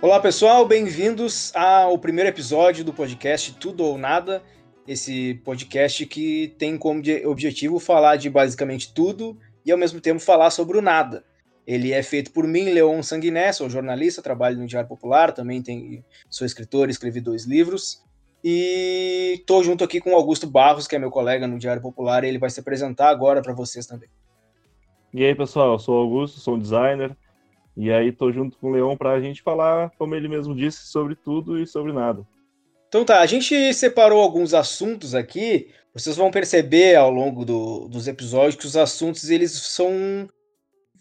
Olá pessoal, bem-vindos ao primeiro episódio do podcast Tudo ou Nada. Esse podcast que tem como objetivo falar de basicamente tudo e ao mesmo tempo falar sobre o nada. Ele é feito por mim, Leon Sanguiné, sou jornalista, trabalho no Diário Popular, também tem, sou escritor, escrevi dois livros. E estou junto aqui com o Augusto Barros, que é meu colega no Diário Popular, e ele vai se apresentar agora para vocês também. E aí, pessoal, eu sou o Augusto, sou um designer, e aí tô junto com o Leon para a gente falar, como ele mesmo disse, sobre tudo e sobre nada. Então tá, a gente separou alguns assuntos aqui. Vocês vão perceber ao longo do, dos episódios que os assuntos eles são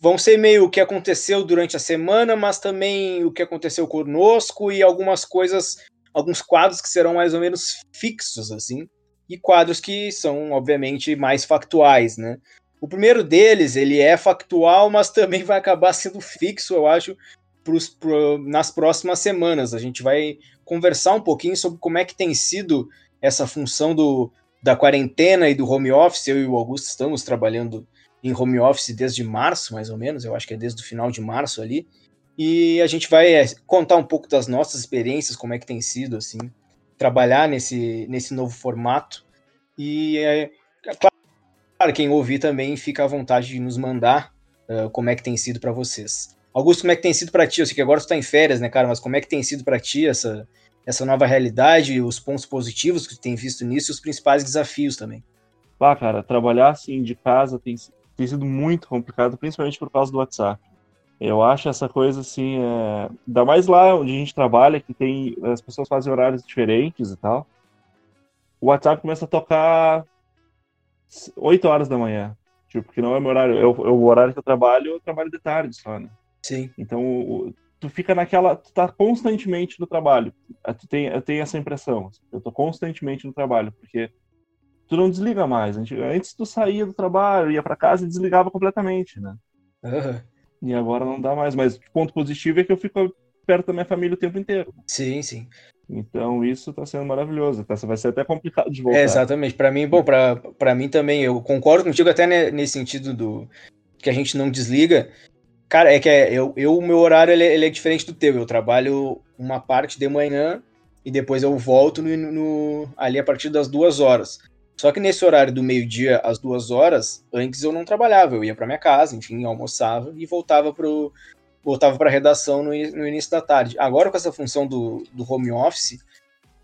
vão ser meio o que aconteceu durante a semana, mas também o que aconteceu conosco e algumas coisas, alguns quadros que serão mais ou menos fixos assim, e quadros que são obviamente mais factuais, né? O primeiro deles, ele é factual, mas também vai acabar sendo fixo, eu acho, pros, pro, nas próximas semanas. A gente vai conversar um pouquinho sobre como é que tem sido essa função do, da quarentena e do home office. Eu e o Augusto estamos trabalhando em home office desde março, mais ou menos, eu acho que é desde o final de março ali. E a gente vai é, contar um pouco das nossas experiências, como é que tem sido, assim, trabalhar nesse, nesse novo formato. E é, é claro, quem ouvir também fica à vontade de nos mandar uh, como é que tem sido para vocês. Augusto, como é que tem sido para ti? Eu sei que agora tu tá em férias, né, cara? Mas como é que tem sido para ti essa, essa nova realidade, os pontos positivos que tu tem visto nisso e os principais desafios também? Ah, cara, trabalhar assim de casa tem, tem sido muito complicado, principalmente por causa do WhatsApp. Eu acho essa coisa assim, é... ainda mais lá onde a gente trabalha, que tem as pessoas fazem horários diferentes e tal. O WhatsApp começa a tocar 8 horas da manhã. Tipo, porque não é meu horário. Eu, eu, o horário que eu trabalho, eu trabalho de tarde só, né? Sim. Então, tu fica naquela. Tu tá constantemente no trabalho. Ah, tu tem, eu tenho essa impressão. Assim, eu tô constantemente no trabalho, porque tu não desliga mais. Antes tu saía do trabalho, ia para casa e desligava completamente, né? Uhum. E agora não dá mais. Mas o ponto positivo é que eu fico perto da minha família o tempo inteiro. Sim, sim. Então isso está sendo maravilhoso. Tá? Vai ser até complicado de voltar. É, exatamente. Para mim, bom, para mim também, eu concordo contigo até nesse sentido do que a gente não desliga. Cara, é que é, eu, eu, o meu horário ele, ele é diferente do teu. Eu trabalho uma parte de manhã e depois eu volto no, no, ali a partir das duas horas. Só que nesse horário do meio-dia às duas horas, antes eu não trabalhava, eu ia para minha casa, enfim, almoçava e voltava pro, voltava para a redação no, no, início da tarde. Agora, com essa função do, do home office,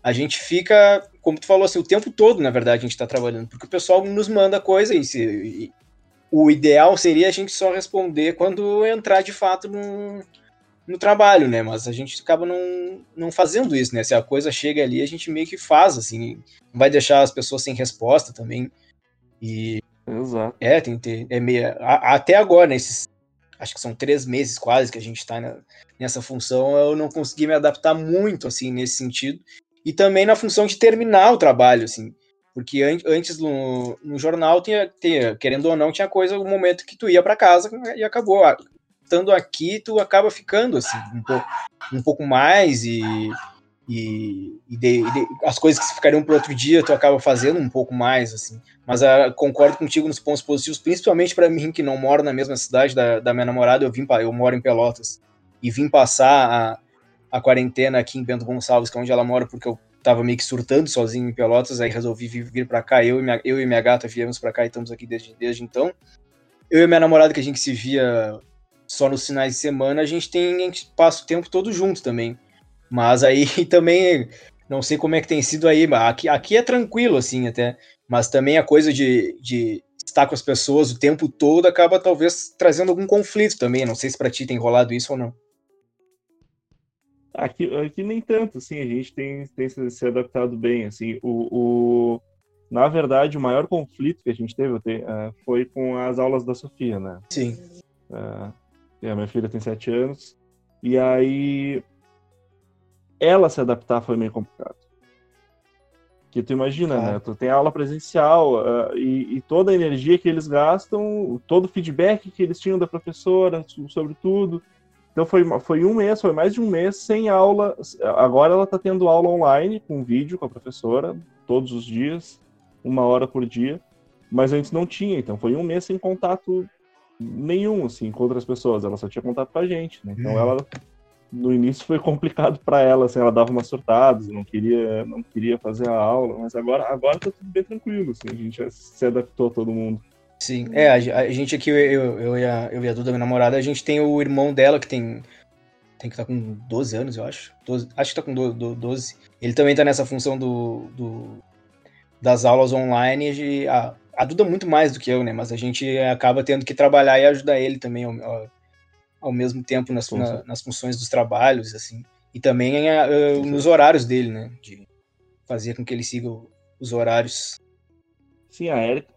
a gente fica, como tu falou, assim, o tempo todo, na verdade, a gente está trabalhando, porque o pessoal nos manda coisa e, se, e, o ideal seria a gente só responder quando entrar de fato no, no trabalho, né? Mas a gente acaba não, não fazendo isso, né? Se a coisa chega ali, a gente meio que faz, assim, não vai deixar as pessoas sem resposta também. E. Exato. É, tem que ter. É meio, a, até agora, nesses acho que são três meses quase que a gente está nessa função, eu não consegui me adaptar muito, assim, nesse sentido. E também na função de terminar o trabalho, assim. Porque an antes no, no jornal, tinha, tinha, querendo ou não, tinha coisa, um momento que tu ia para casa e acabou. Ah, estando aqui, tu acaba ficando, assim, um pouco, um pouco mais e e, e, de, e de, as coisas que ficariam para outro dia tu acaba fazendo um pouco mais assim. Mas uh, concordo contigo nos pontos positivos principalmente para mim que não moro na mesma cidade da, da minha namorada eu vim eu moro em Pelotas. E vim passar a, a quarentena aqui em Bento Gonçalves que é onde ela mora porque eu tava meio que surtando sozinho em Pelotas aí resolvi vir, vir para cá. Eu e minha, eu e minha gata viemos para cá e estamos aqui desde, desde então. Eu e minha namorada que a gente se via só nos finais de semana a gente tem a gente passa o tempo todo junto também mas aí também não sei como é que tem sido aí, aqui, aqui é tranquilo, assim, até. Mas também a coisa de, de estar com as pessoas o tempo todo acaba talvez trazendo algum conflito também. Não sei se para ti tem rolado isso ou não. Aqui, aqui nem tanto, assim, a gente tem, tem se adaptado bem, assim, o, o, na verdade, o maior conflito que a gente teve uh, foi com as aulas da Sofia, né? Sim. Uh, a minha filha tem sete anos, e aí ela se adaptar foi meio complicado. Que tu imagina, né? Tu tem aula presencial uh, e, e, toda a energia que eles gastam, todo o feedback que eles tinham da professora sobre tudo. Então foi, foi um mês, foi mais de um mês sem aula. Agora ela está tendo aula online com vídeo com a professora, todos os dias, uma hora por dia. Mas antes não tinha, então foi um mês sem contato nenhum, assim, com outras pessoas. Ela só tinha contato com a gente, né? Então hum. ela no início foi complicado para ela, assim, ela dava umas surtadas, não queria, não queria fazer a aula, mas agora, agora tá tudo bem tranquilo, assim, a gente se adaptou a todo mundo. Sim, é, a, a gente aqui, eu, eu, e a, eu e a Duda, minha namorada, a gente tem o irmão dela que tem, tem que estar tá com 12 anos, eu acho, 12, acho que tá com 12, ele também tá nessa função do, do das aulas online, e a, a Duda muito mais do que eu, né, mas a gente acaba tendo que trabalhar e ajudar ele também, ao, ao mesmo tempo nas, na, nas funções dos trabalhos, assim, e também uh, nos horários dele, né, de fazer com que ele siga os horários. Sim, a Erika,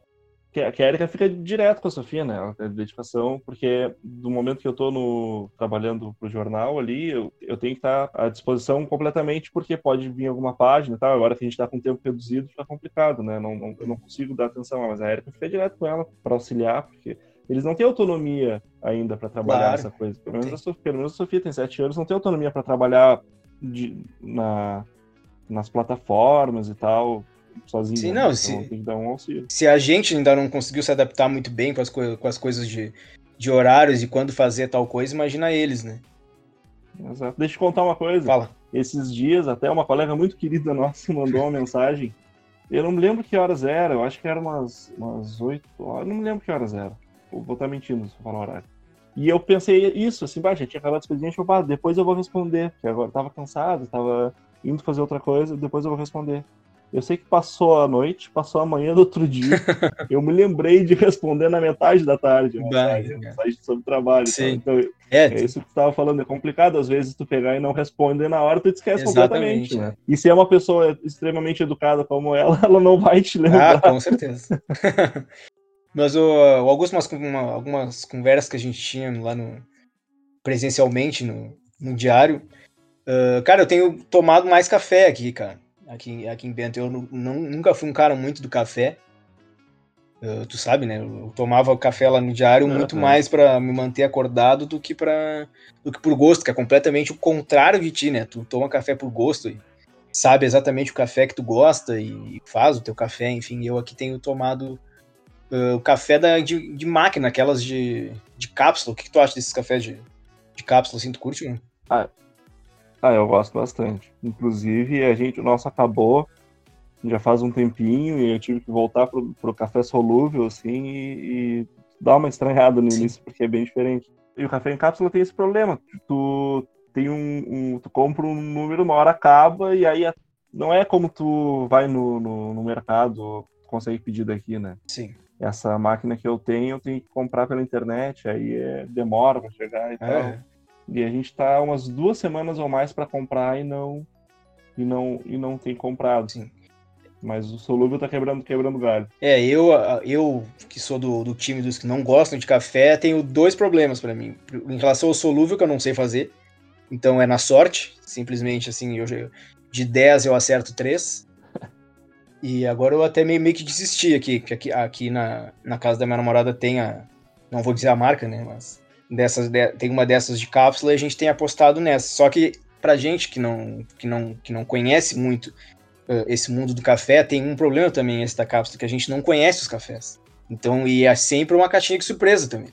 que a Erika fica direto com a Sofia, né, ela tem dedicação, porque do momento que eu tô no, trabalhando pro jornal ali, eu, eu tenho que estar à disposição completamente, porque pode vir alguma página e tal, agora que a gente tá com tempo reduzido, fica complicado, né, não, não, eu não consigo dar atenção, mas a Erika fica direto com ela para auxiliar, porque eles não têm autonomia ainda para trabalhar claro. essa coisa. Pelo menos, a Sofia, pelo menos a Sofia tem sete anos, não tem autonomia para trabalhar de, na, nas plataformas e tal, sozinho. Sim, não, então, se, tem que dar um auxílio. se a gente ainda não conseguiu se adaptar muito bem com as, co com as coisas de, de horários e quando fazer tal coisa, imagina eles, né? Exato. Deixa eu contar uma coisa. Fala. Esses dias, até uma colega muito querida nossa mandou uma mensagem. Eu não me lembro que horas era, eu acho que era umas, umas 8 horas, não me lembro que horas era vou estar mentindo se eu falar o horário. E eu pensei isso, assim, baixo, tinha acabado o expediente, eu depois eu vou responder, porque agora eu tava cansado, tava indo fazer outra coisa, depois eu vou responder. Eu sei que passou a noite, passou a manhã do outro dia. eu me lembrei de responder na metade da tarde. Mensagem, mensagem sobre trabalho. Sim. Então, é, é isso que tu estava falando. É complicado, às vezes, tu pegar e não responder na hora, tu esquece Exatamente, completamente. Né? E se é uma pessoa extremamente educada como ela, ela não vai te lembrar. Ah, com certeza. Mas o, algumas, uma, algumas conversas que a gente tinha lá no presencialmente no, no diário, uh, cara, eu tenho tomado mais café aqui, cara. Aqui, aqui em Bento. Eu não, nunca fui um cara muito do café. Uh, tu sabe, né? Eu tomava café lá no diário uhum. muito mais para me manter acordado do que para do que por gosto, que é completamente o contrário de ti, né? Tu toma café por gosto e sabe exatamente o café que tu gosta e faz o teu café, enfim. Eu aqui tenho tomado uh, o café da, de, de, máquina, aquelas de, de cápsula. O que, que tu acha desses cafés de, de cápsula, assim, tu curte, né? Ah, ah, eu gosto bastante. Inclusive, a gente, o nosso acabou já faz um tempinho e eu tive que voltar pro, pro café solúvel, assim, e, e dar uma estranhada no início, porque é bem diferente. E o café em cápsula tem esse problema. Tu tem um, um tu compra um número, uma hora acaba, e aí não é como tu vai no, no, no mercado, consegue pedir daqui, né? Sim essa máquina que eu tenho, eu tenho que comprar pela internet, aí é, demora para chegar e é. tal. E a gente está umas duas semanas ou mais para comprar e não e não e não tem comprado. Sim. Mas o solúvel tá quebrando, quebrando galho. É, eu, eu que sou do, do time dos que não gostam de café, tenho dois problemas para mim. Em relação ao solúvel, que eu não sei fazer. Então é na sorte, simplesmente assim, eu, de 10 eu acerto 3. E agora eu até meio, meio que desisti aqui, que aqui, aqui na, na casa da minha namorada tem a. Não vou dizer a marca, né? Mas dessas, de, tem uma dessas de cápsula e a gente tem apostado nessa. Só que pra gente que não, que não, que não conhece muito uh, esse mundo do café, tem um problema também esse da cápsula, que a gente não conhece os cafés. Então, e é sempre uma caixinha de surpresa também.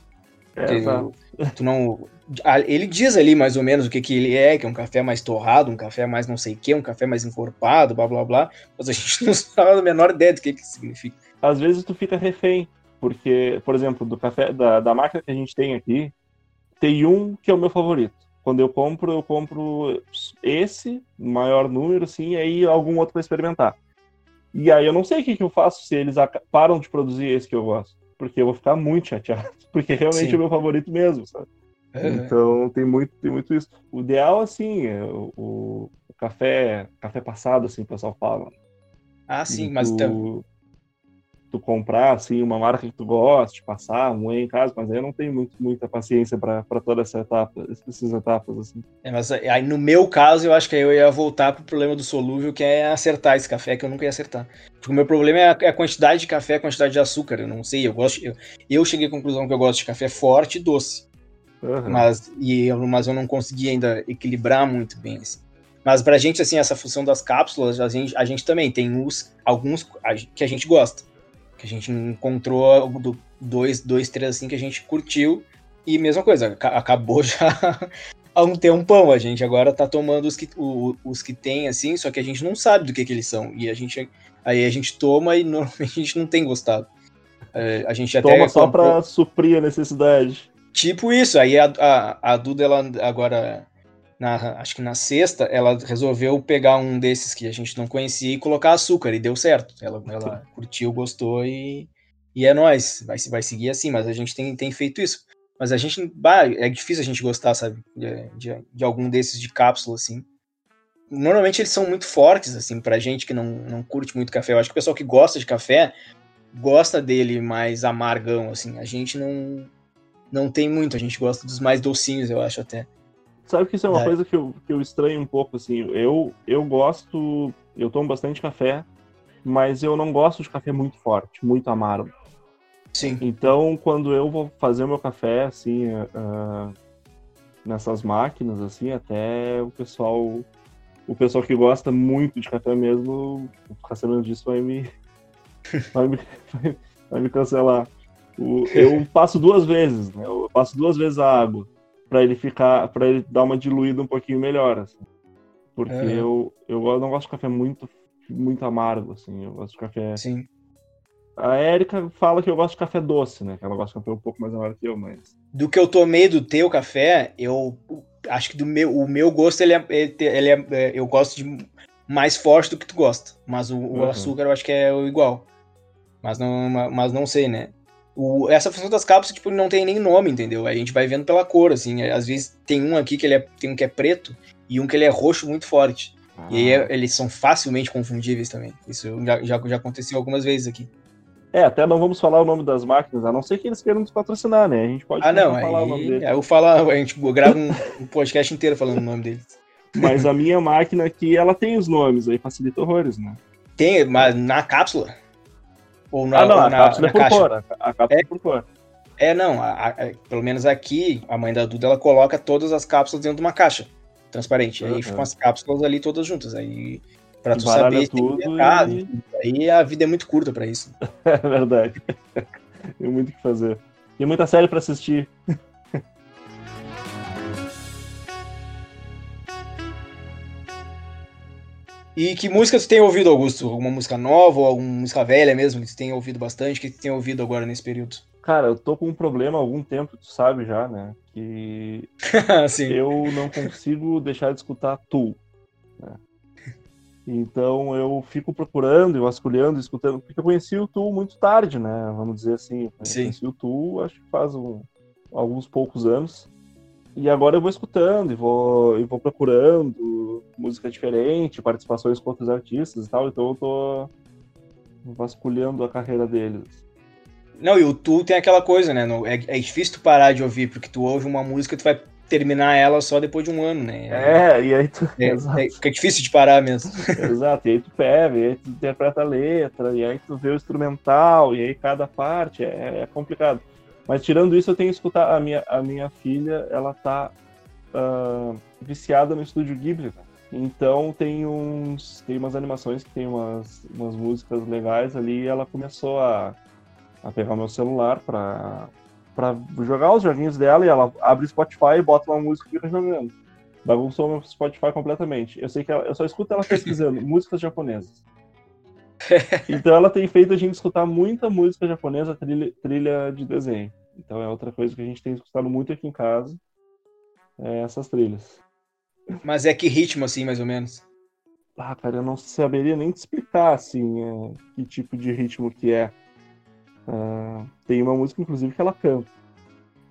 É, tu não, ele diz ali mais ou menos o que, que ele é, que é um café mais torrado, um café mais não sei o que, um café mais encorpado, blá blá blá, mas a gente não sabe a menor ideia do que, que significa. Às vezes tu fica refém, porque, por exemplo, do café, da, da marca que a gente tem aqui, tem um que é o meu favorito. Quando eu compro, eu compro esse, maior número, assim, e aí algum outro para experimentar. E aí eu não sei o que, que eu faço se eles param de produzir esse que eu gosto. Porque eu vou ficar muito chateado. Porque realmente Sim. é o meu favorito mesmo, sabe? Então tem muito, tem muito isso. O ideal, assim, é o, o, café, café passado, assim, o pessoal fala. Ah, sim, mas tu, tu comprar, assim, uma marca que tu gosta, passar um em casa, mas aí eu não tenho muito, muita paciência para toda essa etapa, essas etapas, assim. É, mas aí no meu caso, eu acho que eu ia voltar pro problema do solúvel, que é acertar esse café, que eu nunca ia acertar. Porque o meu problema é a, é a quantidade de café, a quantidade de açúcar, eu não sei, eu gosto, eu, eu cheguei à conclusão que eu gosto de café forte e doce. Uhum. Mas, e eu, mas eu não consegui ainda equilibrar muito bem. Assim. Mas pra gente, assim, essa função das cápsulas, a gente, a gente também tem os, alguns que a gente gosta. Que a gente encontrou do, dois, dois, três assim que a gente curtiu. E mesma coisa, acabou já há um tempão. A gente agora tá tomando os que, o, os que tem, assim, só que a gente não sabe do que, que eles são. E a gente aí a gente toma e normalmente a gente não tem gostado. É, a gente até toma só comprou... pra suprir a necessidade. Tipo isso, aí a, a, a Duda, ela agora, na, acho que na sexta, ela resolveu pegar um desses que a gente não conhecia e colocar açúcar, e deu certo. Ela, ela curtiu, gostou e, e é nóis, vai, vai seguir assim, mas a gente tem, tem feito isso. Mas a gente, bah, é difícil a gente gostar, sabe, de, de, de algum desses de cápsula, assim. Normalmente eles são muito fortes, assim, pra gente que não, não curte muito café. Eu acho que o pessoal que gosta de café gosta dele mais amargão, assim. A gente não, não tem muito, a gente gosta dos mais docinhos, eu acho até. Sabe que isso é uma é. coisa que eu, que eu estranho um pouco, assim. Eu, eu gosto, eu tomo bastante café, mas eu não gosto de café muito forte, muito amargo. Sim. Então, quando eu vou fazer o meu café, assim, uh, nessas máquinas, assim, até o pessoal, o pessoal que gosta muito de café mesmo, ficar sabendo disso vai me, vai me, vai, vai me cancelar. O, eu passo duas vezes, né? Eu passo duas vezes a água para ele ficar, para ele dar uma diluída um pouquinho melhor, assim. Porque é. eu, eu não gosto de café muito muito amargo, assim. Eu gosto de café. Sim. A Érica fala que eu gosto de café doce, né? Que ela gosta de café um pouco mais amargo que eu, mas. Do que eu tomei do teu café, eu acho que do meu, o meu gosto ele é, ele é, é eu gosto de mais forte do que tu gosta, mas o, uhum. o açúcar eu acho que é igual. Mas não, mas não sei, né? O, essa função das cápsulas, tipo, não tem nem nome, entendeu? A gente vai vendo pela cor, assim. Às vezes tem um aqui que ele é, tem um que é preto e um que ele é roxo muito forte. Ah. E aí ah. eles são facilmente confundíveis também. Isso já, já, já aconteceu algumas vezes aqui. É, até não vamos falar o nome das máquinas, a não ser que eles queiram nos patrocinar, né? A gente pode ah, não, falar aí, o nome deles. Aí eu falo, a gente grava um, um podcast inteiro falando o nome deles. Mas a minha máquina aqui, ela tem os nomes, aí facilita horrores, né? Tem, mas na cápsula? Ou na, ah, não, a na, cápsula na é por caixa. fora. A cápsula é, é por fora. É, não, a, a, pelo menos aqui, a mãe da Duda, ela coloca todas as cápsulas dentro de uma caixa transparente. Uhum. Aí ficam as cápsulas ali todas juntas. Aí, pra tu saber, tudo tem e... Aí a vida é muito curta para isso. é verdade. Tem muito o que fazer. Tem muita série para assistir. E que música tu tem ouvido, Augusto? Alguma música nova ou alguma música velha mesmo que tu tem ouvido bastante, que tu tem ouvido agora nesse período? Cara, eu tô com um problema há algum tempo, tu sabe já, né? Que eu não consigo deixar de escutar tu. Né? Então eu fico procurando e vasculhando, escutando, porque eu conheci o Tu muito tarde, né? Vamos dizer assim. Eu conheci o Tu, acho que faz um, alguns poucos anos. E agora eu vou escutando e vou, e vou procurando música diferente, participações com outros artistas e tal, então eu tô vasculhando a carreira deles. Não, e o tu tem aquela coisa, né? É, é difícil tu parar de ouvir, porque tu ouve uma música e tu vai terminar ela só depois de um ano, né? É, e aí tu. É, é, fica difícil de parar mesmo. Exato, e aí tu pega, e aí tu interpreta a letra, e aí tu vê o instrumental, e aí cada parte, é, é complicado. Mas tirando isso, eu tenho escutado a minha, a minha filha, ela tá uh, viciada no estúdio Ghibli. Então tem uns tem umas animações que tem umas, umas músicas legais ali, e ela começou a, a pegar o meu celular para para jogar os joguinhos dela e ela abre o Spotify e bota uma música e fica jogando. Bagunçou meu Spotify completamente. Eu sei que ela, eu só escuto ela pesquisando músicas japonesas. então ela tem feito a gente escutar muita música japonesa, trilha, trilha de desenho. Então é outra coisa que a gente tem escutado muito aqui em casa, é essas trilhas. Mas é que ritmo, assim, mais ou menos? Ah, cara, eu não saberia nem te explicar, assim, é, que tipo de ritmo que é. Uh, tem uma música, inclusive, que ela canta.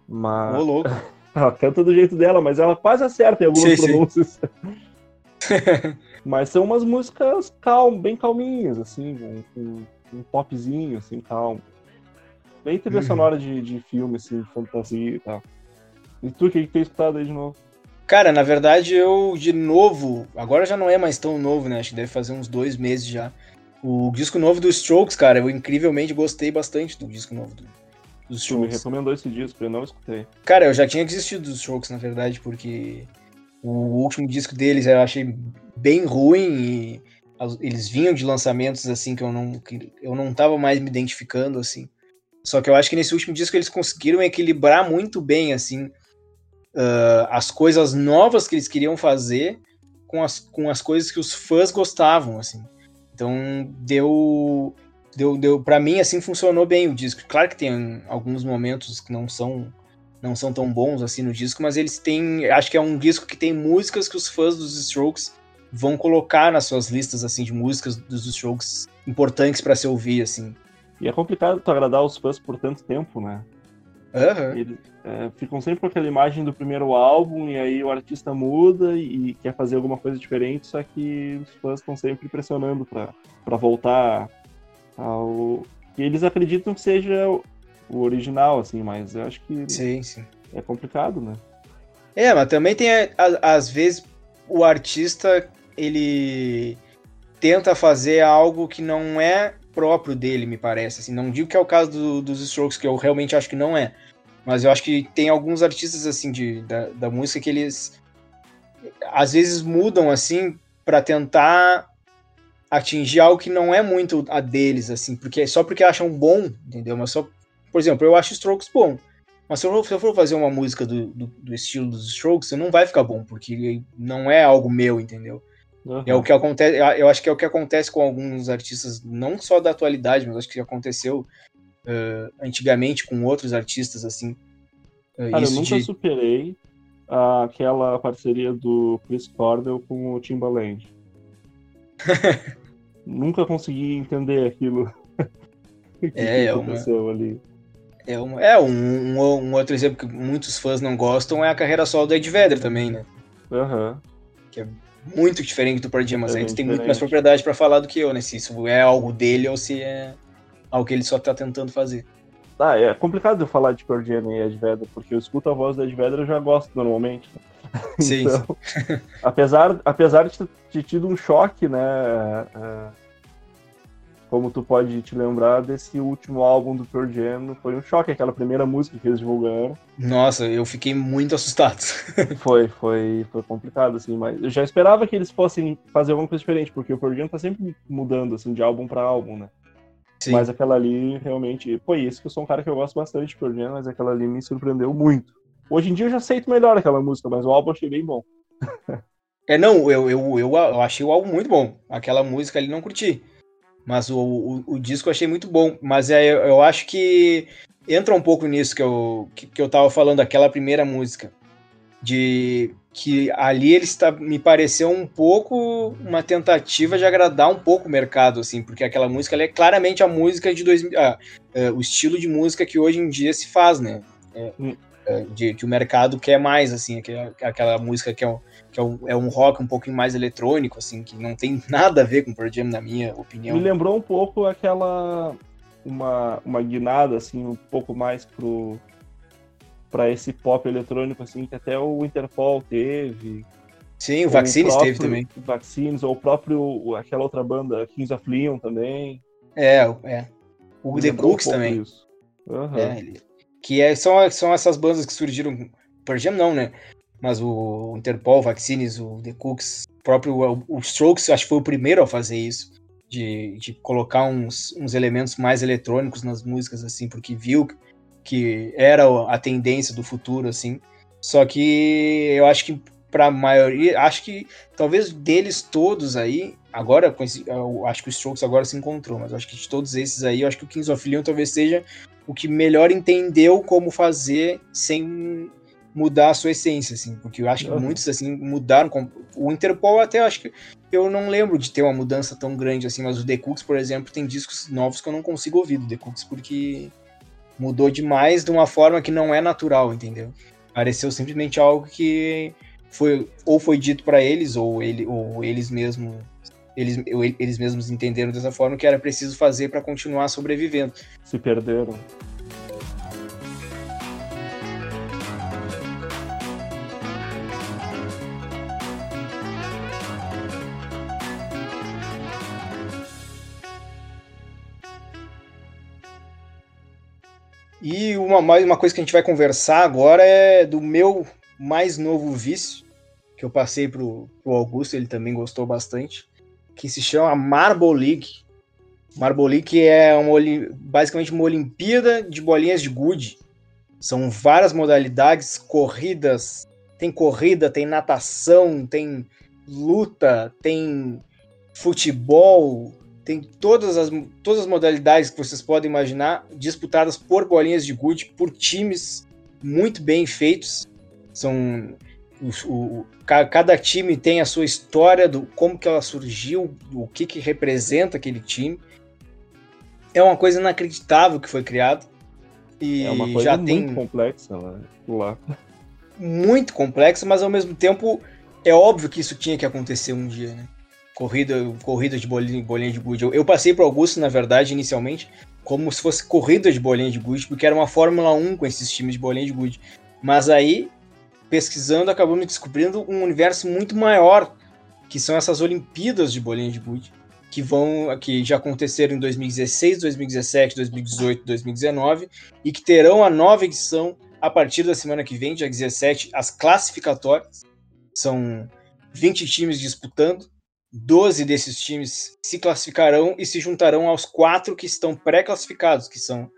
Mas... Ô, louco. ela canta do jeito dela, mas ela quase acerta em algumas sim, pronúncias. mas são umas músicas calm, bem calminhas, assim, um, um popzinho, assim, calmo. Bem trilha uhum. sonora de, de filme, assim, de fantasia e tal. E tu, o que, que tem escutado aí de novo? Cara, na verdade, eu, de novo, agora já não é mais tão novo, né? Acho que deve fazer uns dois meses já. O disco novo do Strokes, cara, eu incrivelmente gostei bastante do disco novo do, dos Tu me Strokes. recomendou esse disco, eu não escutei. Cara, eu já tinha desistido dos Strokes, na verdade, porque o último disco deles eu achei bem ruim e eles vinham de lançamentos assim que eu não que eu não tava mais me identificando assim. Só que eu acho que nesse último disco eles conseguiram equilibrar muito bem assim ah, as coisas novas que eles queriam fazer com as, com as coisas que os fãs gostavam assim. Então deu deu, deu para mim assim funcionou bem o disco. Claro que tem alguns momentos que não são não são tão bons assim no disco, mas eles têm, acho que é um disco que tem músicas que os fãs dos Strokes vão colocar nas suas listas assim de músicas dos Strokes importantes para se ouvir assim. E é complicado tu agradar os fãs por tanto tempo, né? Aham. Eles é, ficam sempre com aquela imagem do primeiro álbum, e aí o artista muda e, e quer fazer alguma coisa diferente, só que os fãs estão sempre pressionando pra, pra voltar ao. que eles acreditam que seja o- o original, assim, mas eu acho que Sim, sim. é complicado, né? É, mas também tem às vezes o artista ele tenta fazer algo que não é próprio dele, me parece. Assim, não digo que é o caso do- dos Strokes, que eu realmente acho que não é. Mas eu acho que tem alguns artistas assim de, da, da música que eles às vezes mudam assim para tentar atingir algo que não é muito a deles assim, porque só porque acham bom, entendeu? Mas só, por exemplo, eu acho Strokes bom. Mas se eu, se eu for fazer uma música do, do, do estilo dos Strokes, não vai ficar bom, porque não é algo meu, entendeu? Aham. É o que acontece, eu acho que é o que acontece com alguns artistas, não só da atualidade, mas acho que aconteceu eh, antigamente com outros artistas, assim. Cara, eu nunca de- superei aquela parceria do Chris Cornell com o Timbaland. nunca consegui entender aquilo. Que, É, que é uma- aconteceu ali. É, um, é um, um, um outro exemplo que muitos fãs não gostam é a carreira solo do Ed Vedder também, né? Aham. Muito diferente do Pearl Jam, mas É aí tu tem muito mais propriedade pra falar do que eu, né? Se isso é algo dele ou se é algo que ele só tá tentando fazer. Ah, é complicado eu falar de Pearl Jam e Ed Vedder, porque eu escuto a voz do Ed Vedder e eu já gosto normalmente. Sim, Então, apesar, apesar de ter ter tido um choque, né? Como tu pode te lembrar desse último álbum do Pearl Jam, foi um choque, aquela primeira música que eles divulgaram. Nossa, eu fiquei muito assustado. Foi, foi, foi complicado, assim, mas eu já esperava que eles fossem fazer alguma coisa diferente, porque o Pearl Jam tá sempre mudando, assim, de álbum pra álbum, né? Sim. Mas aquela ali, realmente, foi isso que eu sou um cara que eu gosto bastante de Pearl Jam, mas aquela ali me surpreendeu muito. Hoje em dia eu já aceito melhor aquela música, mas o álbum eu achei bem bom. É, não, eu, eu, eu, eu achei o álbum muito bom. Aquela música ali não curti. Mas o, o, o disco eu achei muito bom. Mas é, eu, eu acho que entra um pouco nisso que eu, que, que eu tava falando, aquela primeira música. De que ali ele está, me pareceu um pouco uma tentativa de agradar um pouco o mercado, assim, porque aquela música é claramente a música de 2000, ah, é, o estilo de música que hoje em dia se faz, né? É, Hum. De, que o mercado quer mais, assim, aquela, aquela música que é um, que é um, é um rock um pouquinho mais eletrônico, assim, que não tem nada a ver com Pearl Jam, na minha opinião. Me lembrou um pouco aquela. Uma, uma guinada, assim, um pouco mais pro. Pra esse pop eletrônico, assim, que até o Interpol teve. Sim, o Vaccines próprio teve também. Vaccines, ou o próprio. aquela outra banda, Kings of Leon também. É, é. O Me The um Cooks pouco também. Aham. É, ele- que é, são, são essas bandas que surgiram. Pearl Jam não, né? Mas o Interpol, o Vaccines, o The Cooks, próprio o, o Strokes, acho que foi o primeiro a fazer isso. De, de colocar uns, uns elementos mais eletrônicos nas músicas, assim, porque viu que era a tendência do futuro, assim. Só que eu acho que pra maioria, acho que talvez deles todos aí, agora eu acho que o Strokes agora se encontrou, mas acho que de todos esses aí, eu acho que o Kings of Leon talvez seja o que melhor entendeu como fazer sem mudar a sua essência, assim, porque eu acho que Uhum. muitos assim mudaram. com- O Interpol até acho que eu não lembro de ter uma mudança tão grande assim, mas o The Cooks, por exemplo, tem discos novos que eu não consigo ouvir do The Cooks porque mudou demais de uma forma que não é natural, entendeu? Pareceu simplesmente algo que foi ou foi dito para eles ou ele ou eles mesmos eles, eles mesmos entenderam dessa forma que era preciso fazer para continuar sobrevivendo. Se perderam. E uma, mais uma coisa que a gente vai conversar agora é do meu mais novo vício, que eu passei pro, pro Augusto, ele também gostou bastante, que se chama Marble League. Marble League é uma, basicamente uma Olimpíada de bolinhas de gude. São várias modalidades, corridas, tem corrida, tem natação, tem luta, tem futebol, tem todas as, todas as modalidades que vocês podem imaginar disputadas por bolinhas de gude, por times muito bem feitos. São o, o, cada time tem a sua história do como que ela surgiu, o que que representa aquele time. É uma coisa inacreditável que foi criado. E é uma coisa já muito tem complexa lá. Muito complexa, mas ao mesmo tempo é óbvio que isso tinha que acontecer um dia, né? corrida, corrida de bolinha, bolinha de gude. Eu, eu passei para Augusto, na verdade, inicialmente, como se fosse corrida de bolinha de gude, porque era uma Fórmula 1 com esses times de bolinha de gude. Mas aí, pesquisando, acabamos descobrindo um universo muito maior, que são essas Olimpíadas de bolinha de gude, que vão, que já aconteceram em 2016, 2017, 2018, 2019 e que terão a nova edição a partir da semana que vem, dia 17, as classificatórias. São 20 times disputando 12 desses times se classificarão e se juntarão aos quatro que estão pré-classificados, que são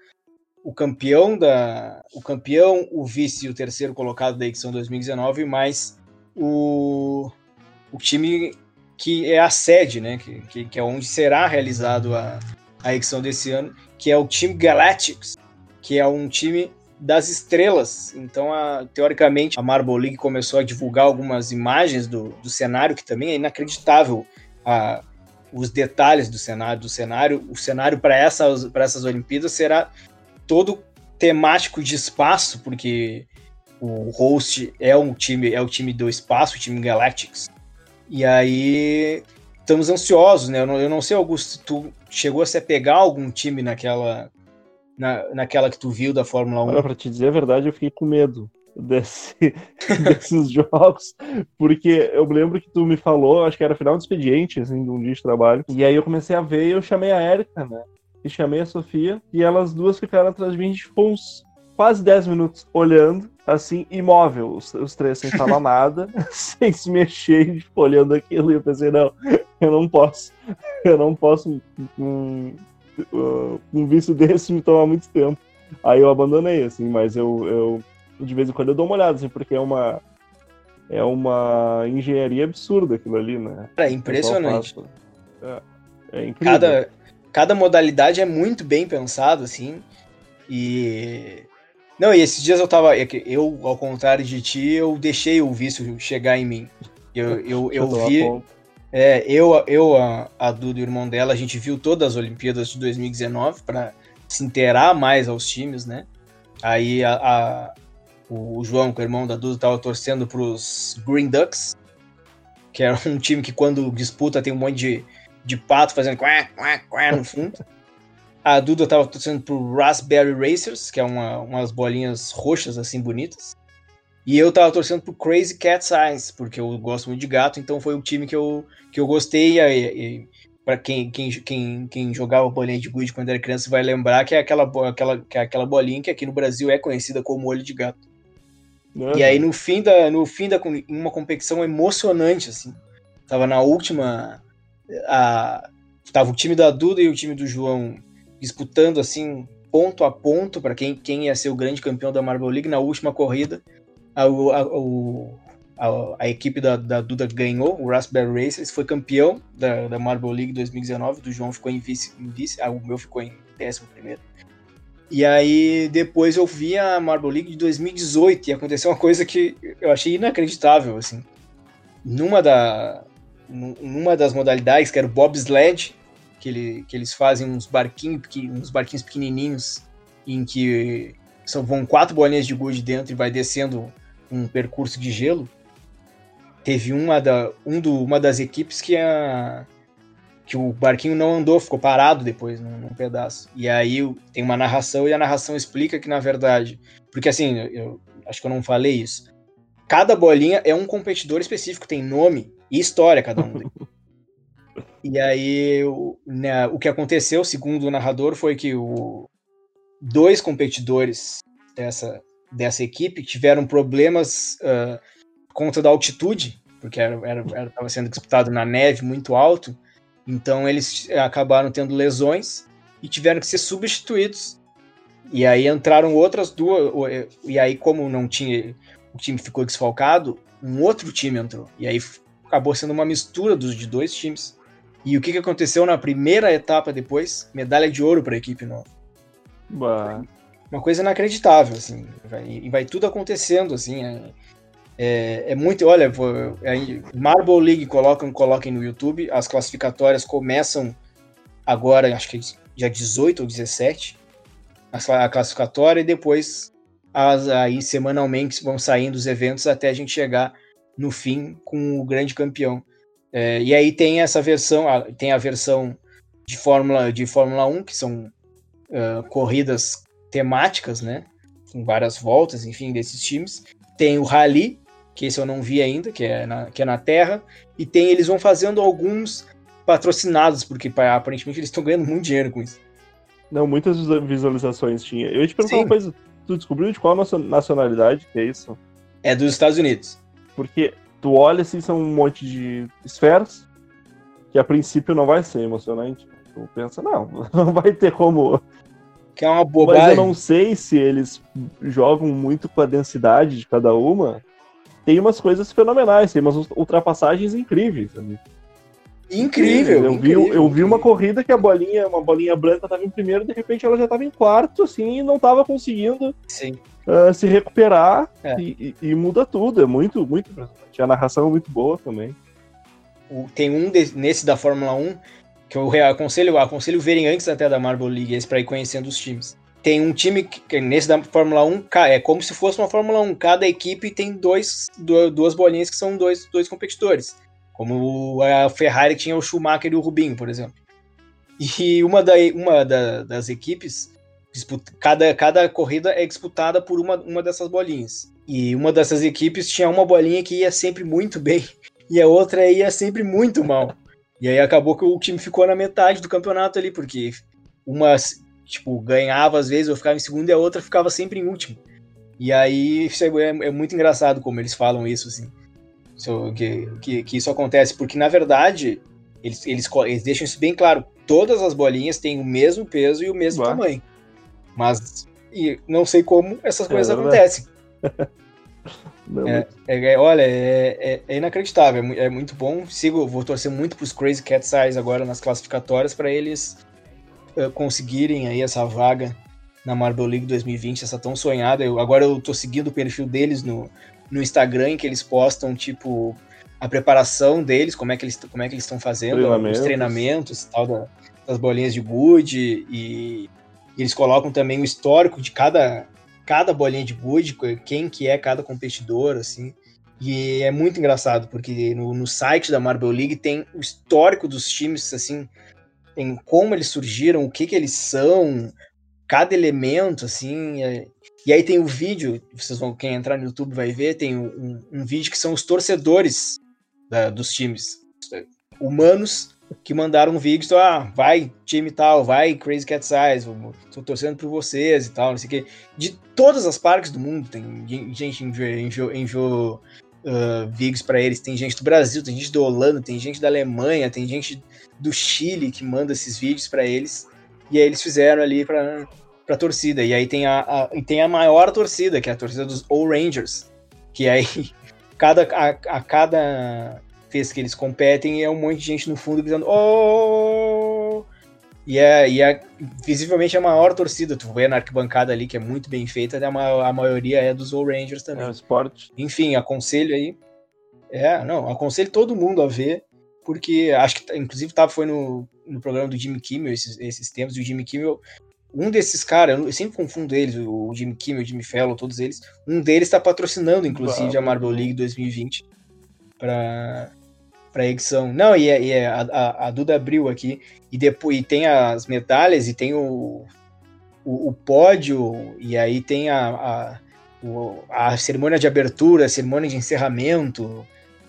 o campeão da o campeão, o vice e o terceiro colocado da edição 2019, mais o, o time que é a sede, né, que, que, que é onde será realizado a, a edição desse ano, que é o time Galactics, que é um time das estrelas. Então, a, teoricamente, a Marble League começou a divulgar algumas imagens do, do cenário, que também é inacreditável a, os detalhes do cenário. Do cenário. O cenário para essas, essas Olimpíadas será todo temático de espaço, porque o host é um time, é o time do espaço, o time Galactics. E aí estamos ansiosos, né? Eu não, eu não sei, Augusto, tu chegou a se pegar algum time naquela na, naquela que tu viu da Fórmula 1? Olha, pra te dizer a verdade, eu fiquei com medo desse, desses jogos, porque eu lembro que tu me falou, acho que era final de expediente, assim, de um dia de trabalho, e aí eu comecei a ver e eu chamei a Erika, né? E chamei a Sofia, e elas duas ficaram atrás de mim, a gente ficou uns quase 10 minutos olhando, assim, imóvel, os, os três sem falar nada, sem se mexer, ficou olhando aquilo, e eu pensei, não, eu não posso, eu não posso um, uh, um vício desse me toma muito tempo. Aí eu abandonei, assim, mas eu, eu de vez em quando eu dou uma olhada, assim, porque é uma é uma engenharia absurda aquilo ali, né? É impressionante. É, é incrível. Cada, cada modalidade é muito bem pensado, assim, e... Não, e esses dias eu tava... É eu, ao contrário de ti, eu deixei o vício chegar em mim. Eu, eu, eu, eu vi... É, eu, eu a, a Duda e o irmão dela, a gente viu todas as Olimpíadas de 2019 para se inteirar mais aos times, né? Aí a, a, o João, que é o irmão da Duda, estava torcendo para os Green Ducks, que é um time que quando disputa tem um monte de, de pato fazendo quá, quá, quá no fundo. A Duda estava torcendo pro Raspberry Racers, que é uma, umas bolinhas roxas assim bonitas. E eu tava torcendo pro Crazy Cat Eyes, porque eu gosto muito de gato, então foi o time que eu, que eu gostei. E, e para quem, quem, quem, quem jogava bolinha de gude quando era criança vai lembrar que é aquela, aquela, que é aquela bolinha que aqui no Brasil é conhecida como olho de gato. Uhum. E aí no fim da no fim da uma competição emocionante assim. Tava na última a tava o time da Duda e o time do João disputando assim ponto a ponto para quem, quem ia ser o grande campeão da Marble League na última corrida a, a, a, a equipe da, da, Duda ganhou, o Raspberry Racers, foi campeão da, da Marble League 2019, do João ficou em vice, em vice ah, o meu ficou em décimo primeiro. E aí depois eu vi a Marble League de 2018 e aconteceu uma coisa que eu achei inacreditável, assim. Numa, da, numa das modalidades, que era o bobsled, que, ele, que eles fazem uns barquinhos, uns barquinhos pequenininhos em que são, vão quatro bolinhas de gude dentro e vai descendo um percurso de gelo, teve uma, da, um do, uma das equipes que, a, que o barquinho não andou, ficou parado depois num, num, pedaço. E aí tem uma narração e a narração explica que, na verdade, porque assim, eu acho que eu não falei isso. Cada bolinha é um competidor específico, tem nome e história cada um. e aí o, né, o que aconteceu, segundo o narrador, foi que o, dois competidores dessa, dessa equipe tiveram problemas uh, conta da altitude, porque era, era, era, sendo disputado na neve muito alto, então eles acabaram tendo lesões e tiveram que ser substituídos. E aí entraram outras duas, e aí como não tinha, o time ficou desfalcado, um outro time entrou. E aí acabou sendo uma mistura dos de dois times. E o que, que aconteceu na primeira etapa depois? Medalha de ouro para a equipe nova. Bah. Uma coisa inacreditável, assim. Vai, e vai tudo acontecendo, assim. É, é, é muito. Olha, é, Marble League colocam, coloquem no YouTube. As classificatórias começam agora, acho que é dia 18 ou 17. A classificatória, e depois as, aí semanalmente vão saindo os eventos até a gente chegar no fim com o grande campeão. É, e aí tem essa versão, tem a versão de Fórmula, de Fórmula 1, que são uh, corridas temáticas, né? Com várias voltas, enfim, desses times. Tem o Rally, que esse eu não vi ainda, que é na, que é na Terra. E tem, eles vão fazendo alguns patrocinados, porque aparentemente eles estão ganhando muito dinheiro com isso. Não, muitas visualizações tinha. Eu ia te perguntar Sim. uma coisa, tu descobriu de qual nacionalidade que é isso? É dos Estados Unidos. Porque tu olha assim, são um monte de esferas, que a princípio não vai ser emocionante. Tu pensa, não, não vai ter como. Que é uma bobagem. Mas eu não sei se eles jogam muito com a densidade de cada uma. Tem umas coisas fenomenais, tem umas ultrapassagens incríveis ali. Incrível! Eu, incrível, vi, eu vi uma corrida que a bolinha, uma bolinha branca estava em primeiro, de repente ela já estava em quarto, assim, e não estava conseguindo uh, se recuperar é. e, e, e, muda tudo. É muito, muito impressionante. A narração é muito boa também. Tem um de, nesse da Fórmula 1 que eu aconselho, aconselho verem antes até da Marble League, esse para ir conhecendo os times. Tem um time que, nesse da Fórmula 1 é como se fosse uma Fórmula 1. Cada equipe tem dois, duas bolinhas que são dois, dois competidores. Como a Ferrari tinha o Schumacher e o Rubinho, por exemplo. E uma, da, uma da, das equipes, cada, cada corrida é disputada por uma, uma dessas bolinhas. E uma dessas equipes tinha uma bolinha que ia sempre muito bem e a outra ia sempre muito mal. E aí acabou que o time ficou na metade do campeonato ali, porque uma, tipo, ganhava às vezes, ou ficava em segundo e a outra ficava sempre em último. E aí é, é muito engraçado como eles falam isso, assim que, que, que, isso acontece, porque na verdade eles, eles, eles, deixam isso bem claro: todas as bolinhas têm o mesmo peso e o mesmo tamanho. Mas e não sei como essas é coisas acontecem. é, é, é, olha, é, é inacreditável, é, muito bom. Sigo, vou torcer muito para os Crazy Cat Eyes agora nas classificatórias para eles uh, conseguirem aí essa vaga na Marble League 2020, essa tão sonhada. Eu, agora eu tô seguindo o perfil deles no, no Instagram que eles postam, tipo, a preparação deles, como é que eles como é que eles estão fazendo, treinamentos. os treinamentos tal, da, das bolinhas de good, e, e, eles colocam também o histórico de cada, cada bolinha de good, quem que é cada competidor, assim. E é muito engraçado, porque no, no site da Marble League tem o histórico dos times, assim, em como eles surgiram, o que que eles são, cada elemento, assim. É... E aí tem o vídeo, vocês vão, quem entrar no YouTube vai ver, tem um, um vídeo que são os torcedores da, dos times humanos que mandaram um vídeo, então, ah, vai time tal, vai Crazy Cat Size, tô torcendo por vocês e tal, não sei o quê. De todas as parques do mundo, tem gente enviou, enviou uh, vídeos para eles, tem gente do Brasil, tem gente da Holanda, tem gente da Alemanha, tem gente do Chile que manda esses vídeos para eles. E aí eles fizeram ali para pra torcida. E aí tem a, a, tem a maior torcida, que é a torcida dos All Rangers. Que aí, cada, a, a cada vez que eles competem, é um monte de gente no fundo gritando Oh! E é, e é visivelmente a maior torcida. Tu vê na arquibancada ali, que é muito bem feita, a, a maioria é dos All Rangers também. É o esporte. Enfim, aconselho aí. É, não, aconselho todo mundo a ver, porque acho que, inclusive, tava, foi no, no programa do Jimmy Kimmel esses, esses tempos, e o Jimmy Kimmel um desses caras, eu sempre confundo eles, o Jimmy Kimmel, o Jimmy Fellow, todos eles. Um deles está patrocinando, inclusive, a Marvel League 2020 para para edição. Não, e é, e é a, a, a, Duda abriu aqui e depois e tem as medalhas e tem o, o, o pódio e aí tem a, a, o, a cerimônia de abertura, a cerimônia de encerramento,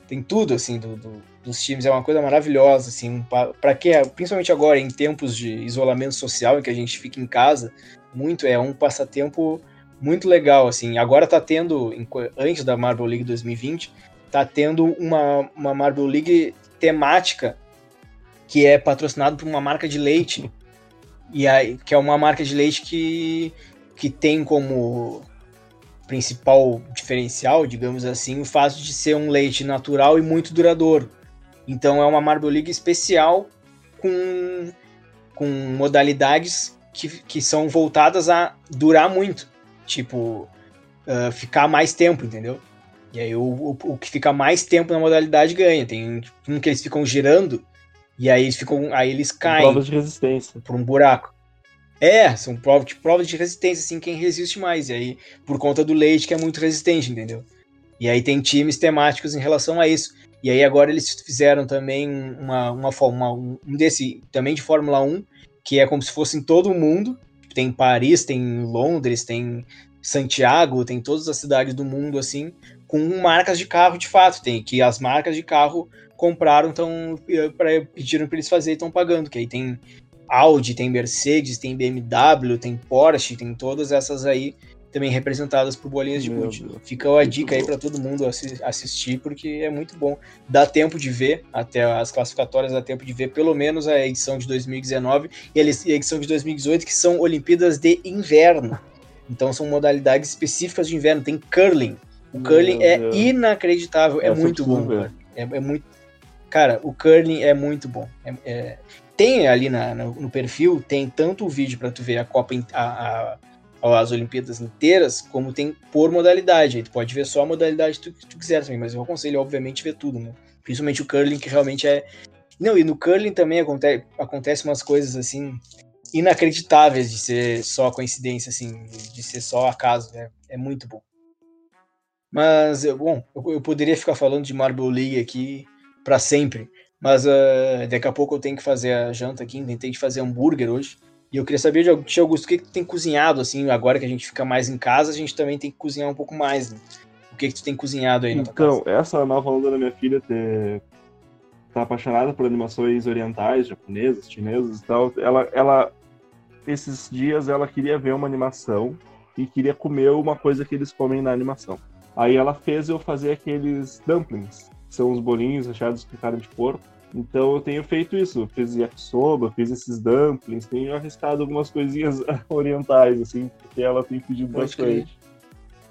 tem tudo assim do, do dos times é uma coisa maravilhosa, assim, para que principalmente agora em tempos de isolamento social em que a gente fica em casa, Muito, é um passatempo muito legal, assim. Agora tá tendo, antes da Marble League 2020, tá tendo uma, uma Marble League temática que é patrocinado por uma marca de leite. E aí, que é uma marca de leite que, que tem como principal diferencial, digamos assim, o fato de ser um leite natural e muito duradouro. Então é uma Marble League especial com, com modalidades que, que são voltadas a durar muito. Tipo, uh, ficar mais tempo, entendeu? E aí o, o, o, que fica mais tempo na modalidade ganha. Tem um que eles ficam girando e aí eles ficam. Aí eles caem. Provas de resistência. Por um buraco. É, são provas de, provas de resistência, assim, quem resiste mais. E aí, por conta do leite, que é muito resistente, entendeu? E aí tem times temáticos em relação a isso. E aí agora eles fizeram também uma, uma, uma um desse, também de Fórmula 1, que é como se fosse em todo o mundo. Tem Paris, tem Londres, tem Santiago, tem todas as cidades do mundo, assim, com marcas de carro de fato. Tem que as marcas de carro compraram, então pediram para eles fazerem e estão pagando. Que aí tem Audi, tem Mercedes, tem BMW, tem Porsche, tem todas essas aí também representadas por bolinhas de gude. Fica a dica aí para todo mundo assistir, porque é muito bom. Dá tempo de ver, até as classificatórias dá tempo de ver pelo menos a edição de 2019 e a edição de 2018, que são Olimpíadas de Inverno. Então são modalidades específicas de inverno. Tem curling. O Meu curling é Deus. inacreditável, é muito bom, cara. É, é, muito. Cara, o curling é muito bom. É, é... Tem ali na, no, no, perfil, tem tanto o vídeo para tu ver a Copa, a, a as Olimpíadas inteiras, como tem por modalidade. Aí tu pode ver só a modalidade que tu, tu quiser também, mas eu aconselho, obviamente, ver tudo, né? Principalmente o curling, que realmente é. Não, e no curling também acontece, acontece umas coisas assim inacreditáveis de ser só coincidência, assim, de ser só acaso, né? É muito bom. Mas, bom, eu, eu poderia ficar falando de Marble League aqui para sempre, mas uh, daqui a pouco eu tenho que fazer a janta aqui, tentei de fazer hambúrguer hoje. E eu queria saber de Tio Augusto, o que, que tu tem cozinhado, assim, agora que a gente fica mais em casa, a gente também tem que cozinhar um pouco mais, né? O que, que tu tem cozinhado aí Então, essa nova onda da minha filha ter... tá apaixonada por animações orientais, japonesas, chinesas e tal. Ela, ela, esses dias, ela queria ver uma animação e queria comer uma coisa que eles comem na animação. Aí ela fez eu fazer aqueles dumplings, que são os bolinhos recheados com carne de porco então eu tenho feito isso, fiz yakisoba, fiz esses dumplings, tenho arriscado algumas coisinhas orientais, assim, porque ela tem pedido Pode bastante.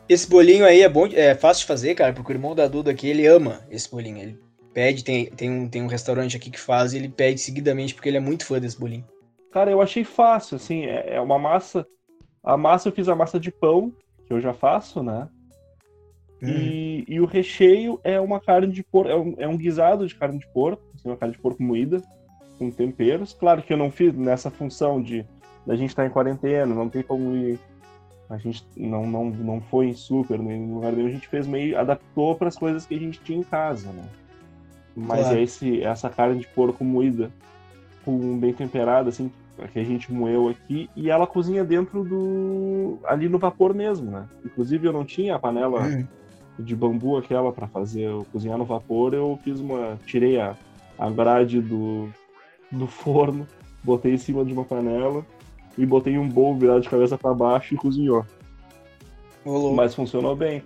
Esse bolinho aí é bom, é fácil de fazer, cara, porque o irmão da Duda aqui, ele ama esse bolinho. Ele pede, tem, tem, um, tem um restaurante aqui que faz e ele pede seguidamente porque ele é muito fã desse bolinho. Cara, eu achei fácil, assim, é, é uma massa. A massa eu fiz a massa de pão, que eu já faço, né? E, e, o recheio é uma carne de porco, é um, é um guisado de carne de porco, assim, uma carne de porco moída, com temperos. Claro que eu não fiz nessa função de da gente estar tá em quarentena, não tem como ir. A gente não, não, não foi em super, nem no lugar nenhum, a gente fez meio. adaptou para as coisas que a gente tinha em casa, né? Mas claro. é esse, essa carne de porco moída, com bem temperada, assim, que a gente moeu aqui, e ela cozinha dentro do. ali no vapor mesmo, né? Inclusive eu não tinha a panela. De bambu aquela para fazer cozinhar no vapor, eu fiz uma. tirei a, a grade do, do forno, botei em cima de uma panela e botei um bowl virado de cabeça para baixo e cozinhou. Olô. Mas funcionou bem.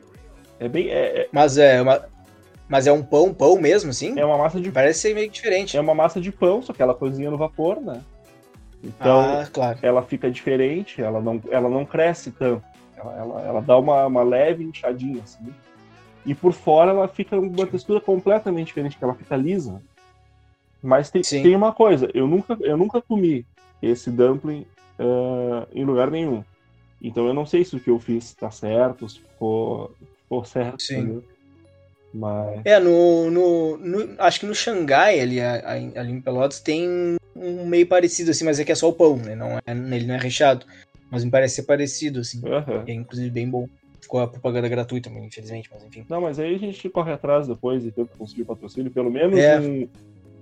É bem. É, é... Mas é uma. Mas é um pão, pão mesmo, assim? É uma massa de. Parece ser meio diferente. É uma massa de pão, só que ela cozinha no vapor, né? Então, ah, claro. ela fica diferente, ela não, ela não cresce tanto. Ela, ela, ela dá uma, uma leve inchadinha, assim. E por fora ela fica uma textura completamente diferente, que ela fica lisa. Mas tem, tem uma coisa, eu nunca, eu nunca comi esse dumpling uh, em lugar nenhum. Então eu não sei se o que eu fiz está certo, se ficou, ficou certo. Sim. Mas... É, no, no, no, Acho que no Xangai, ali, ali em Pelotas, tem um meio parecido, assim, mas é que é só o pão, né? Não é, ele não é recheado. Mas me parece ser parecido, assim. Uhum. É inclusive bem bom ficou a propaganda gratuita, infelizmente, mas enfim. Não, mas aí a gente corre atrás depois e tenta conseguir patrocínio, pelo menos é. um,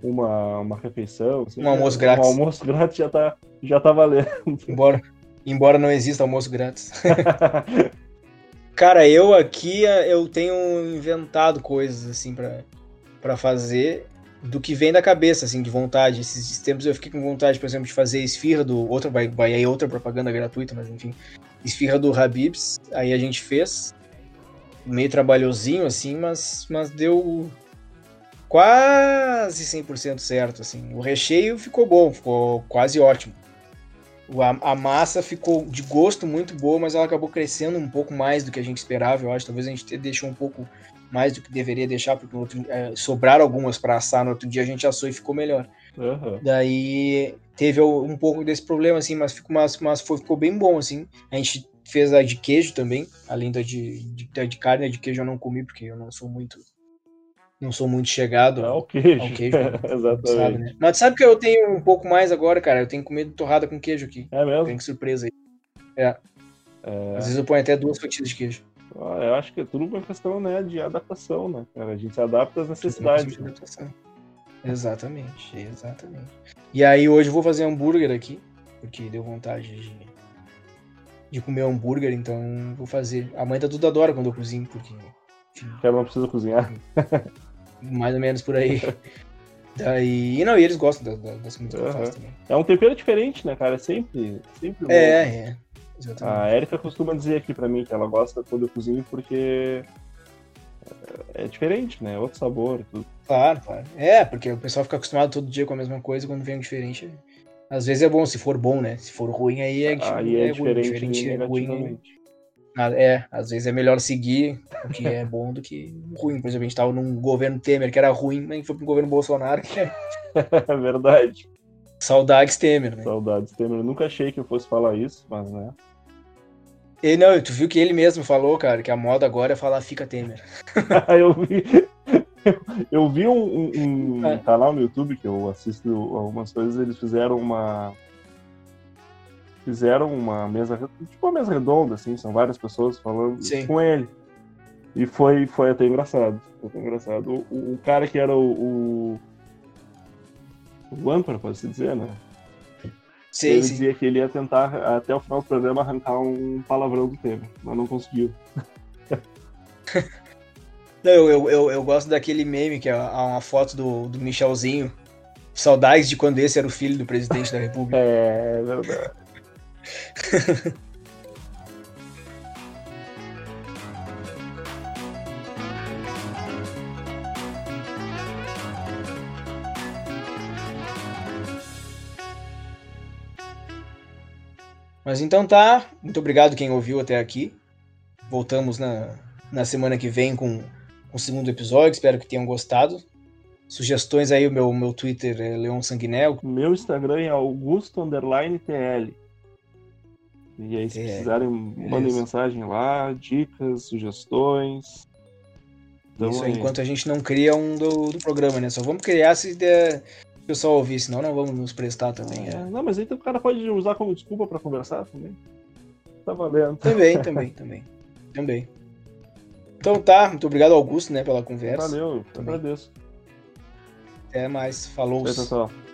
uma, uma refeição. Assim, um almoço né? grátis. Um almoço grátis já tá, já tá valendo. Embora, embora não exista almoço grátis. Cara, eu aqui eu tenho inventado coisas assim para para fazer do que vem da cabeça, assim, de vontade. Esses tempos eu fiquei com vontade, por exemplo, de fazer esfirra do. Outra, vai, vai aí outra propaganda gratuita, mas enfim. Esfirra do Habibs. Aí a gente fez. Meio trabalhosinho, assim, mas, mas deu quase 100% certo, assim. O recheio ficou bom, ficou quase ótimo. A, a, massa ficou de gosto muito boa, mas ela acabou crescendo um pouco mais do que a gente esperava, eu acho. Talvez a gente deixou um pouco mais do que deveria deixar, porque outro, é, sobraram algumas para assar, no outro dia a gente assou e ficou melhor. Uhum. Daí teve um pouco desse problema, assim, mas, ficou, mas, mas foi, ficou bem bom, assim. A gente fez a de queijo também, além da de, de, de carne, a de queijo eu não comi, porque eu não sou muito não sou muito chegado ao queijo. Ao queijo Exatamente. Sabe, né? Mas sabe que eu tenho um pouco mais agora, cara? Eu tenho comido torrada com queijo aqui. É mesmo? Tem que surpresa aí. É. é. Às vezes eu ponho até duas fatias de queijo. Ah, eu acho que é tudo uma questão né, de adaptação, né, cara? A gente se adapta às necessidades. Né? Exatamente, exatamente. E aí hoje eu vou fazer hambúrguer aqui, porque deu vontade de, de comer hambúrguer, então vou fazer. A mãe tá tudo adora quando eu cozinho, porque. Enfim, ela não precisa cozinhar. mais ou menos por aí. Daí. Não, e eles gostam das, das comidas uhum. que eu faço também. É um tempero diferente, né, cara? É sempre. sempre bom. É, é. Exatamente. A Erika costuma dizer aqui pra mim que ela gosta quando eu cozinho porque é diferente, né? Outro sabor, tudo. Claro, claro. É, porque o pessoal fica acostumado todo dia com a mesma coisa, quando vem um diferente, às vezes é bom, se for bom, né? Se for ruim, aí é, aí é, é diferente, ruim, diferente é ruim. Ah, é, às vezes é melhor seguir o que é bom do que ruim. Por exemplo, a gente tava num governo Temer que era ruim, mas foi pro governo Bolsonaro que é. é verdade. Saudades Temer, né? Saudades Temer. Eu nunca achei que eu fosse falar isso, mas né. E, não, tu viu que ele mesmo falou, cara, que a moda agora é falar fica Temer. eu vi. Eu, vi um, um, é. canal no YouTube que eu assisto algumas coisas, eles fizeram uma. Fizeram uma mesa, tipo uma mesa redonda, assim, são várias pessoas falando Sim. com ele. E foi, foi até engraçado. Foi até engraçado. O, o cara que era o. O, o âncora, pode-se dizer, né? Sim, ele sim. dizia que ele ia tentar, até o final do programa, arrancar um palavrão do tema, mas não conseguiu. não, eu, eu, eu, gosto daquele meme que é uma foto do, do Michelzinho. Saudades de quando esse era o filho do presidente da República. É, é verdade. Mas então tá. Muito obrigado quem ouviu até aqui. Voltamos na, na semana que vem com, o segundo episódio. Espero que tenham gostado. Sugestões aí, o meu, meu Twitter é Leon Sanguinel. Meu Instagram é Augusto_TL. E aí, se é, precisarem, mandem mensagem lá, dicas, sugestões. Então, Isso aí, enquanto a gente não cria um do, do programa, né? Só vamos criar se der, o pessoal ouvir, senão não vamos nos prestar também. É. Não, mas então o cara pode usar como desculpa para conversar também. Tá valendo. Também, também, também. Também. Então tá, muito obrigado, Augusto, né, pela conversa. Valeu, eu agradeço. Até mais. Falou. Tchau, tchau.